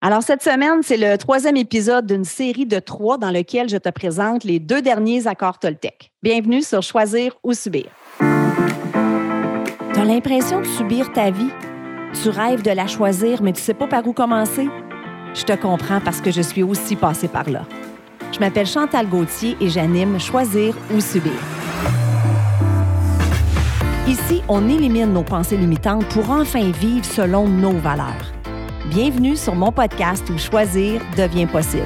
Alors, cette semaine, c'est le troisième épisode d'une série de trois dans lequel je te présente les deux derniers accords Toltec. Bienvenue sur Choisir ou Subir. Tu as l'impression de subir ta vie? Tu rêves de la choisir, mais tu sais pas par où commencer? Je te comprends parce que je suis aussi passée par là. Je m'appelle Chantal Gauthier et j'anime Choisir ou Subir. Ici, on élimine nos pensées limitantes pour enfin vivre selon nos valeurs. Bienvenue sur mon podcast où choisir devient possible.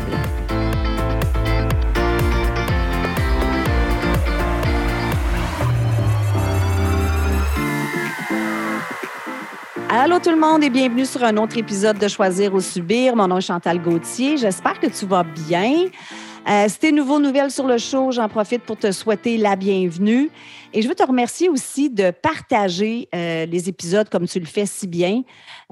Allô tout le monde et bienvenue sur un autre épisode de Choisir ou Subir. Mon nom est Chantal Gauthier. J'espère que tu vas bien. Euh, si tu nouveau nouvelle sur le show, j'en profite pour te souhaiter la bienvenue. Et je veux te remercier aussi de partager euh, les épisodes comme tu le fais si bien.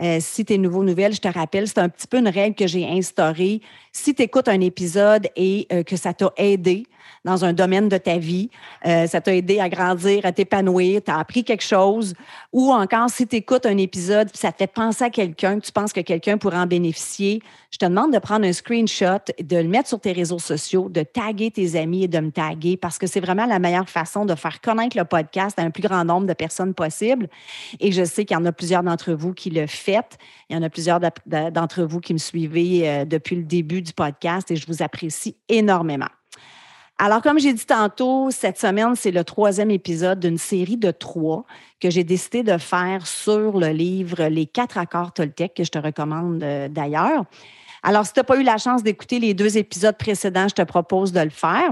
Euh, si tu es nouveau nouvelle, je te rappelle, c'est un petit peu une règle que j'ai instaurée. Si tu un épisode et euh, que ça t'a aidé, dans un domaine de ta vie, euh, ça t'a aidé à grandir, à t'épanouir, tu as appris quelque chose, ou encore si tu écoutes un épisode, ça te fait penser à quelqu'un, que tu penses que quelqu'un pourrait en bénéficier, je te demande de prendre un screenshot, de le mettre sur tes réseaux sociaux, de taguer tes amis et de me taguer parce que c'est vraiment la meilleure façon de faire connaître le podcast à un plus grand nombre de personnes possible. Et je sais qu'il y en a plusieurs d'entre vous qui le faites. Il y en a plusieurs d'entre vous qui me suivez euh, depuis le début du podcast et je vous apprécie énormément. Alors, comme j'ai dit tantôt, cette semaine, c'est le troisième épisode d'une série de trois que j'ai décidé de faire sur le livre Les quatre accords Toltec, que je te recommande euh, d'ailleurs. Alors, si tu n'as pas eu la chance d'écouter les deux épisodes précédents, je te propose de le faire.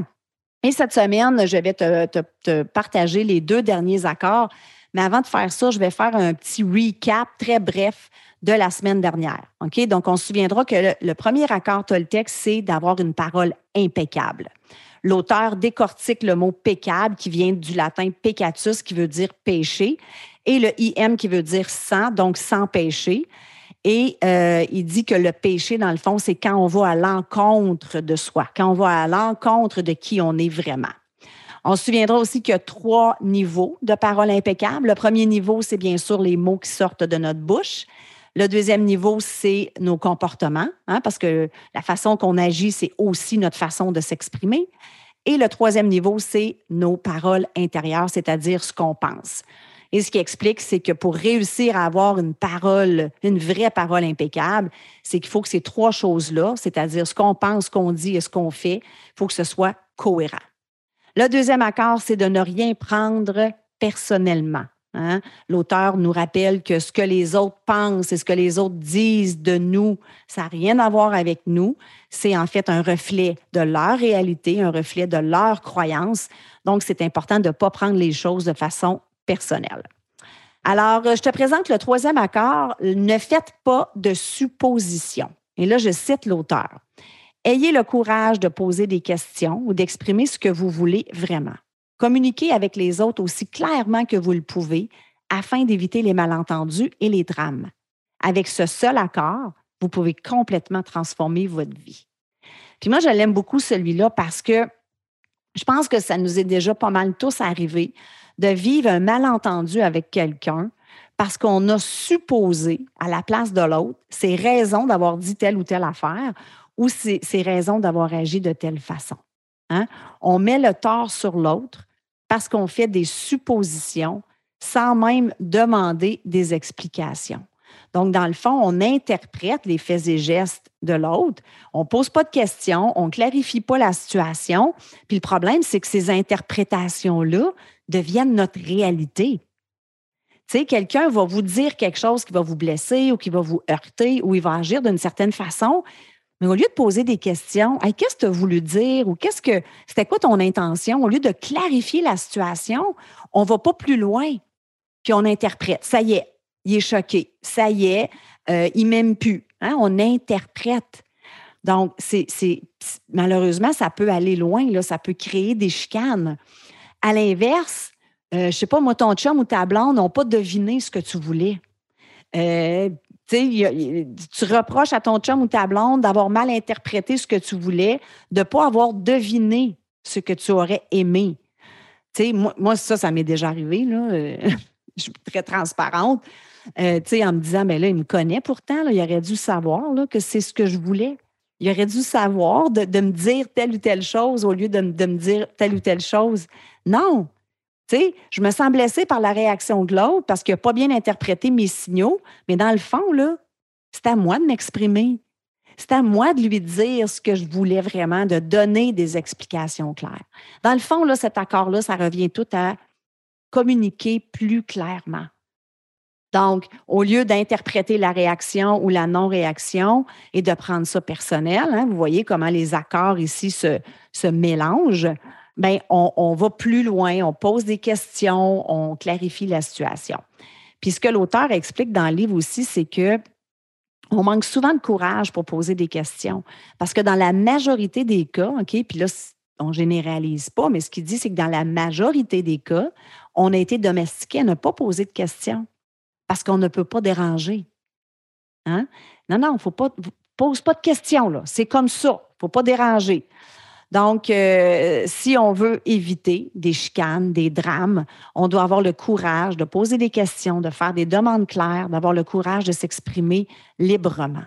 Et cette semaine, je vais te, partager les deux derniers accords. Mais avant de faire ça, je vais faire un petit recap très bref de la semaine dernière. OK? Donc, on se souviendra que le, le premier accord Toltec, c'est d'avoir une parole impeccable. L'auteur décortique le mot peccable qui vient du latin peccatus qui veut dire péché et le im qui veut dire sans, donc sans péché. Et euh, il dit que le péché, dans le fond, c'est quand on va à l'encontre de soi, quand on va à l'encontre de qui on est vraiment. On se souviendra aussi qu'il y a trois niveaux de parole impeccable. Le premier niveau, c'est bien sûr les mots qui sortent de notre bouche. Le deuxième niveau, c'est nos comportements, hein, parce que la façon qu'on agit, c'est aussi notre façon de s'exprimer. Et le troisième niveau, c'est nos paroles intérieures, c'est-à-dire ce qu'on pense. Et ce qui explique, c'est que pour réussir à avoir une parole, une vraie parole impeccable, c'est qu'il faut que ces trois choses-là, c'est-à-dire ce qu'on pense, ce qu'on dit et ce qu'on fait, il faut que ce soit cohérent. Le deuxième accord, c'est de ne rien prendre personnellement. Hein? L'auteur nous rappelle que ce que les autres pensent et ce que les autres disent de nous, ça n'a rien à voir avec nous. C'est en fait un reflet de leur réalité, un reflet de leur croyance. Donc, c'est important de ne pas prendre les choses de façon personnelle. Alors, je te présente le troisième accord. Ne faites pas de suppositions. Et là, je cite l'auteur. Ayez le courage de poser des questions ou d'exprimer ce que vous voulez vraiment. Communiquez avec les autres aussi clairement que vous le pouvez afin d'éviter les malentendus et les drames. Avec ce seul accord, vous pouvez complètement transformer votre vie. Puis moi, je l'aime beaucoup celui-là parce que je pense que ça nous est déjà pas mal tous arrivé de vivre un malentendu avec quelqu'un parce qu'on a supposé à la place de l'autre ses raisons d'avoir dit telle ou telle affaire ou ses, raisons d'avoir agi de telle façon. Hein? On met le tort sur l'autre parce qu'on fait des suppositions sans même demander des explications. Donc, dans le fond, on interprète les faits et gestes de l'autre, on ne pose pas de questions, on ne clarifie pas la situation. Puis le problème, c'est que ces interprétations-là deviennent notre réalité. Tu sais, quelqu'un va vous dire quelque chose qui va vous blesser ou qui va vous heurter ou il va agir d'une certaine façon. Mais au lieu de poser des questions, qu'est-ce que tu as voulu dire ou qu'est-ce que c'était quoi ton intention, au lieu de clarifier la situation, on va pas plus loin, puis on interprète. Ça y est, il est choqué. Ça y est, euh, il m'aime plus. Hein? On interprète. Donc, c'est, malheureusement, ça peut aller loin, là, ça peut créer des chicanes. À l'inverse, euh, je ne sais pas, moi, ton chum ou ta blonde n'ont pas deviné ce que tu voulais. Euh, tu reproches à ton chum ou ta blonde d'avoir mal interprété ce que tu voulais, de ne pas avoir deviné ce que tu aurais aimé. moi, moi, ça, ça m'est déjà arrivé. Là. je suis très transparente. euh, en me disant, mais ben là, il me connaît pourtant, il aurait dû savoir que c'est ce que je voulais. Il aurait dû savoir de, me dire telle ou telle chose au lieu de, me dire telle ou telle chose. Non, sais, je me sens blessée par la réaction de l'autre parce qu'il n'a pas bien interprété mes signaux, mais dans le fond, là, c'est à moi de m'exprimer. C'est à moi de lui dire ce que je voulais vraiment, de donner des explications claires. Dans le fond, là, cet accord-là, ça revient tout à communiquer plus clairement. Donc, au lieu d'interpréter la réaction ou la non-réaction et de prendre ça personnel, hein, vous voyez comment les accords ici se, se mélangent, bien, on, on, va plus loin, on pose des questions, on clarifie la situation. Puis ce que l'auteur explique dans le livre aussi, c'est que on manque souvent de courage pour poser des questions. Parce que dans la majorité des cas, OK, puis là, on ne généralise pas, mais ce qu'il dit, c'est que dans la majorité des cas, on a été domestiqué à ne pas poser de questions parce qu'on ne peut pas déranger. Hein? Non, non, faut pas, pose pas de questions, là. C'est comme ça. Il ne faut pas déranger. Donc, euh, si on veut éviter des chicanes, des drames, on doit avoir le courage de poser des questions, de faire des demandes claires, d'avoir le courage de s'exprimer librement.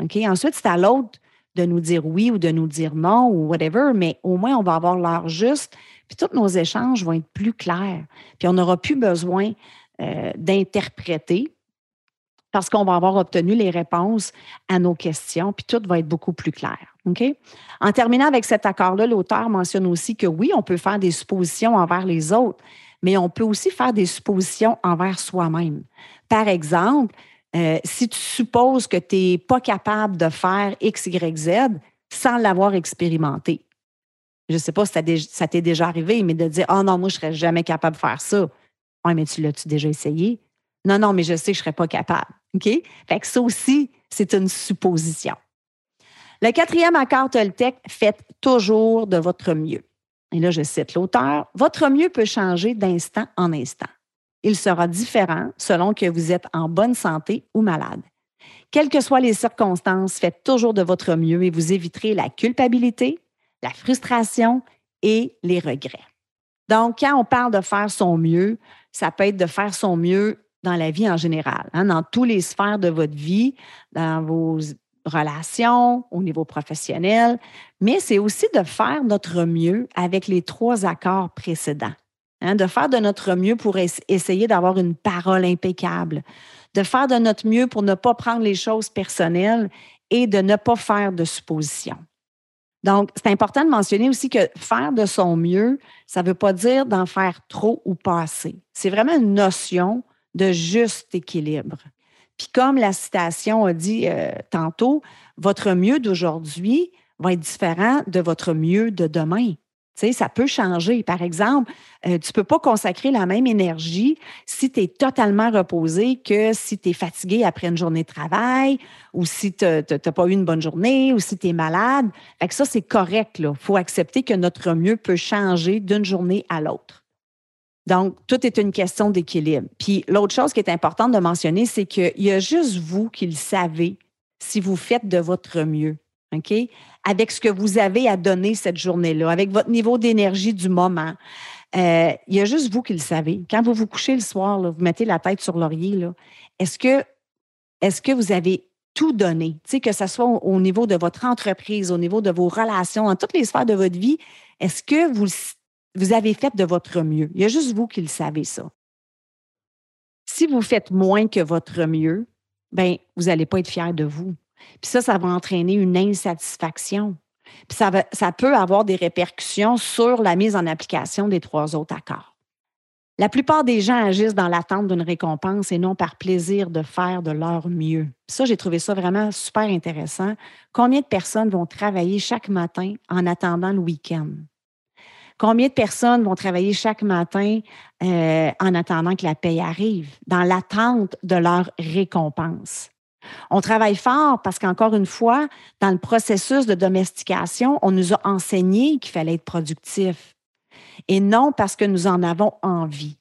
Ensuite, c'est à l'autre de nous dire oui ou de nous dire non ou whatever, mais au moins, on va avoir l'heure juste, puis tous nos échanges vont être plus clairs. Puis on n'aura plus besoin euh, d'interpréter parce qu'on va avoir obtenu les réponses à nos questions, puis tout va être beaucoup plus clair. En terminant avec cet accord-là, l'auteur mentionne aussi que oui, on peut faire des suppositions envers les autres, mais on peut aussi faire des suppositions envers soi-même. Par exemple, euh, si tu supposes que tu n'es pas capable de faire X, Y, Z sans l'avoir expérimenté. Je ne sais pas si ça t'est déjà arrivé, mais de dire Ah oh non, moi, je ne serais jamais capable de faire ça. Oui, mais tu l'as-tu déjà essayé? Non, non, mais je sais que je ne serais pas capable. OK? Fait que ça aussi, c'est une supposition. Le quatrième accord Toltec, faites toujours de votre mieux. Et là, je cite l'auteur, votre mieux peut changer d'instant en instant. Il sera différent selon que vous êtes en bonne santé ou malade. Quelles que soient les circonstances, faites toujours de votre mieux et vous éviterez la culpabilité, la frustration et les regrets. Donc, quand on parle de faire son mieux, ça peut être de faire son mieux dans la vie en général, hein, dans tous les sphères de votre vie, dans vos relations, au niveau professionnel, mais c'est aussi de faire notre mieux avec les trois accords précédents. Hein, de faire de notre mieux pour essayer d'avoir une parole impeccable, de faire de notre mieux pour ne pas prendre les choses personnelles et de ne pas faire de suppositions. Donc, c'est important de mentionner aussi que faire de son mieux, ça ne veut pas dire d'en faire trop ou pas assez. C'est vraiment une notion de juste équilibre. Puis comme la citation a dit euh, tantôt, votre mieux d'aujourd'hui va être différent de votre mieux de demain. Ça peut changer. Par exemple, euh, tu ne peux pas consacrer la même énergie si tu es totalement reposé que si tu es fatigué après une journée de travail ou si tu n'as pas eu une bonne journée ou si tu es malade. Ça, c'est correct. Il faut accepter que notre mieux peut changer d'une journée à l'autre. Donc, tout est une question d'équilibre. Puis l'autre chose qui est importante de mentionner, c'est qu'il y a juste vous qui le savez si vous faites de votre mieux. OK? Avec ce que vous avez à donner cette journée-là, avec votre niveau d'énergie du moment. Euh, il y a juste vous qui le savez. Quand vous vous couchez le soir, vous mettez la tête sur l'oreiller, est-ce que, est que vous avez tout donné? que ce soit au, niveau de votre entreprise, au niveau de vos relations, en toutes les sphères de votre vie, est-ce que vous vous avez fait de votre mieux. Il y a juste vous qui le savez ça. Si vous faites moins que votre mieux, ben vous n'allez pas être fier de vous. Puis ça, ça va entraîner une insatisfaction. Puis ça, ça peut avoir des répercussions sur la mise en application des trois autres accords. La plupart des gens agissent dans l'attente d'une récompense et non par plaisir de faire de leur mieux. Ça, j'ai trouvé ça vraiment super intéressant. Combien de personnes vont travailler chaque matin en attendant le week-end? Combien de personnes vont travailler chaque matin euh, en attendant que la paye arrive, dans l'attente de leur récompense? On travaille fort parce qu'encore une fois, dans le processus de domestication, on nous a enseigné qu'il fallait être productif et non parce que nous en avons envie.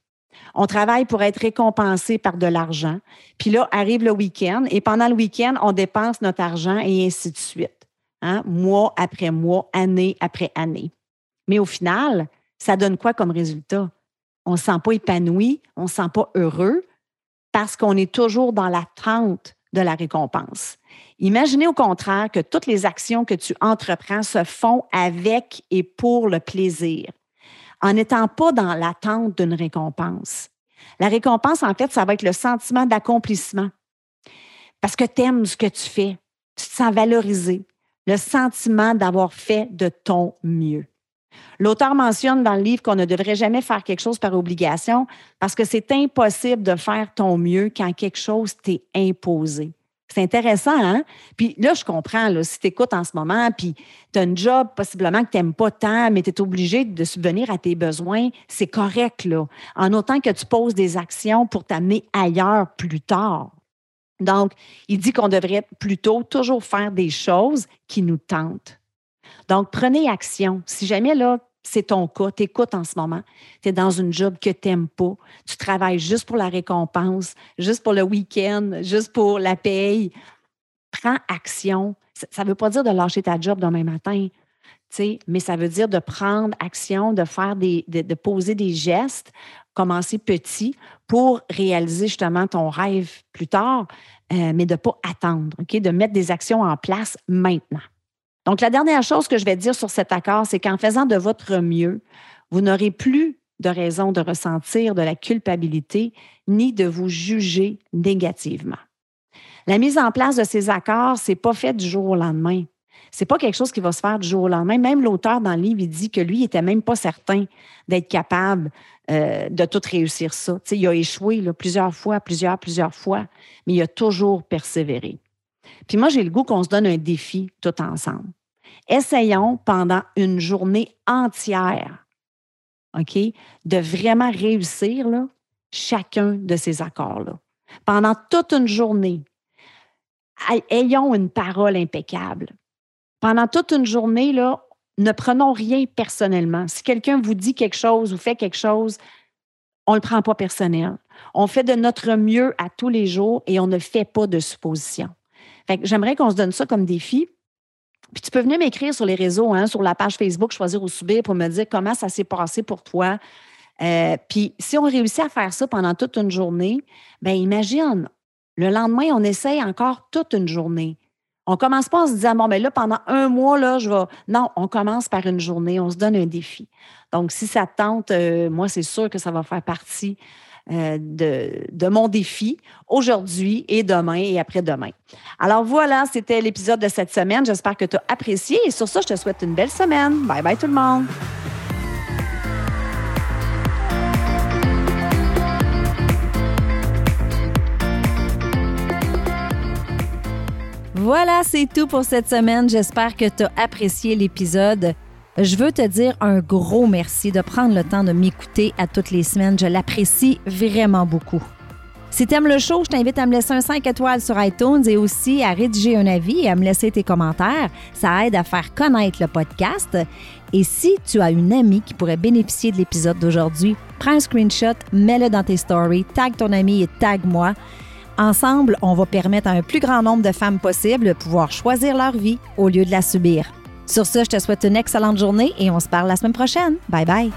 On travaille pour être récompensé par de l'argent. Puis là, arrive le week-end et pendant le week-end, on dépense notre argent et ainsi de suite. Hein? Mois après mois, année après année. Mais au final, ça donne quoi comme résultat? On ne se sent pas épanoui, on ne se sent pas heureux. parce qu'on est toujours dans l'attente de la récompense. Imaginez au contraire que toutes les actions que tu entreprends se font avec et pour le plaisir, en n'étant pas dans l'attente d'une récompense. La récompense, en fait, ça va être le sentiment d'accomplissement. Parce que tu aimes ce que tu fais, tu te sens valorisé, le sentiment d'avoir fait de ton mieux. L'auteur mentionne dans le livre qu'on ne devrait jamais faire quelque chose par obligation parce que c'est impossible de faire ton mieux quand quelque chose t'est imposé. C'est intéressant, hein? Puis là, je comprends, si tu écoutes en ce moment, puis tu as un job possiblement que tu n'aimes pas tant, mais tu es obligé de subvenir à tes besoins, c'est correct, là. En autant que tu poses des actions pour t'amener ailleurs plus tard. Donc, il dit qu'on devrait plutôt toujours faire des choses qui nous tentent. Donc, prenez action. Si jamais là, c'est ton cas, tu écoutes en ce moment, tu es dans une job que tu n'aimes pas, tu travailles juste pour la récompense, juste pour le week-end, juste pour la paye, prends action. Ça ne veut pas dire de lâcher ta job demain matin, mais ça veut dire de prendre action, de faire des, de, poser des gestes, commencer petit pour réaliser justement ton rêve plus tard, euh, mais de ne pas attendre? De mettre des actions en place maintenant. Donc, la dernière chose que je vais dire sur cet accord, c'est qu'en faisant de votre mieux, vous n'aurez plus de raison de ressentir de la culpabilité ni de vous juger négativement. La mise en place de ces accords, ce n'est pas fait du jour au lendemain. Ce n'est pas quelque chose qui va se faire du jour au lendemain. Même l'auteur dans le livre, il dit que lui, il n'était même pas certain d'être capable euh, de tout réussir ça. il a échoué plusieurs fois, plusieurs, plusieurs fois, mais il a toujours persévéré. Puis moi, j'ai le goût qu'on se donne un défi tout ensemble. Essayons pendant une journée entière, OK, de vraiment réussir chacun de ces accords-là. Pendant toute une journée, ayons une parole impeccable. Pendant toute une journée, ne prenons rien personnellement. Si quelqu'un vous dit quelque chose ou fait quelque chose, on ne le prend pas personnel. On fait de notre mieux à tous les jours et on ne fait pas de suppositions. J'aimerais qu'on se donne ça comme défi. Puis tu peux venir m'écrire sur les réseaux, hein, sur la page Facebook Choisir ou Subir pour me dire comment ça s'est passé pour toi. Euh, puis si on réussit à faire ça pendant toute une journée, bien imagine, le lendemain, on essaye encore toute une journée. On ne commence pas en se disant, bon, mais ben là, pendant un mois, là, je vais. Non, on commence par une journée, on se donne un défi. Donc, si ça tente, euh, moi, c'est sûr que ça va faire partie de, de, mon défi aujourd'hui et demain et après-demain. Alors voilà, c'était l'épisode de cette semaine. J'espère que tu as apprécié et sur ça, je te souhaite une belle semaine. Bye bye tout le monde. Voilà, c'est tout pour cette semaine. J'espère que tu as apprécié l'épisode. Je veux te dire un gros merci de prendre le temps de m'écouter à toutes les semaines. Je l'apprécie vraiment beaucoup. Si tu aimes le show, je t'invite à me laisser un 5 étoiles sur iTunes et aussi à rédiger un avis et à me laisser tes commentaires. Ça aide à faire connaître le podcast. Et si tu as une amie qui pourrait bénéficier de l'épisode d'aujourd'hui, prends un screenshot, mets-le dans tes stories, tag ton ami et tag moi. Ensemble, on va permettre à un plus grand nombre de femmes possible de pouvoir choisir leur vie au lieu de la subir. Sur ce, je te souhaite une excellente journée et on se parle la semaine prochaine. Bye bye.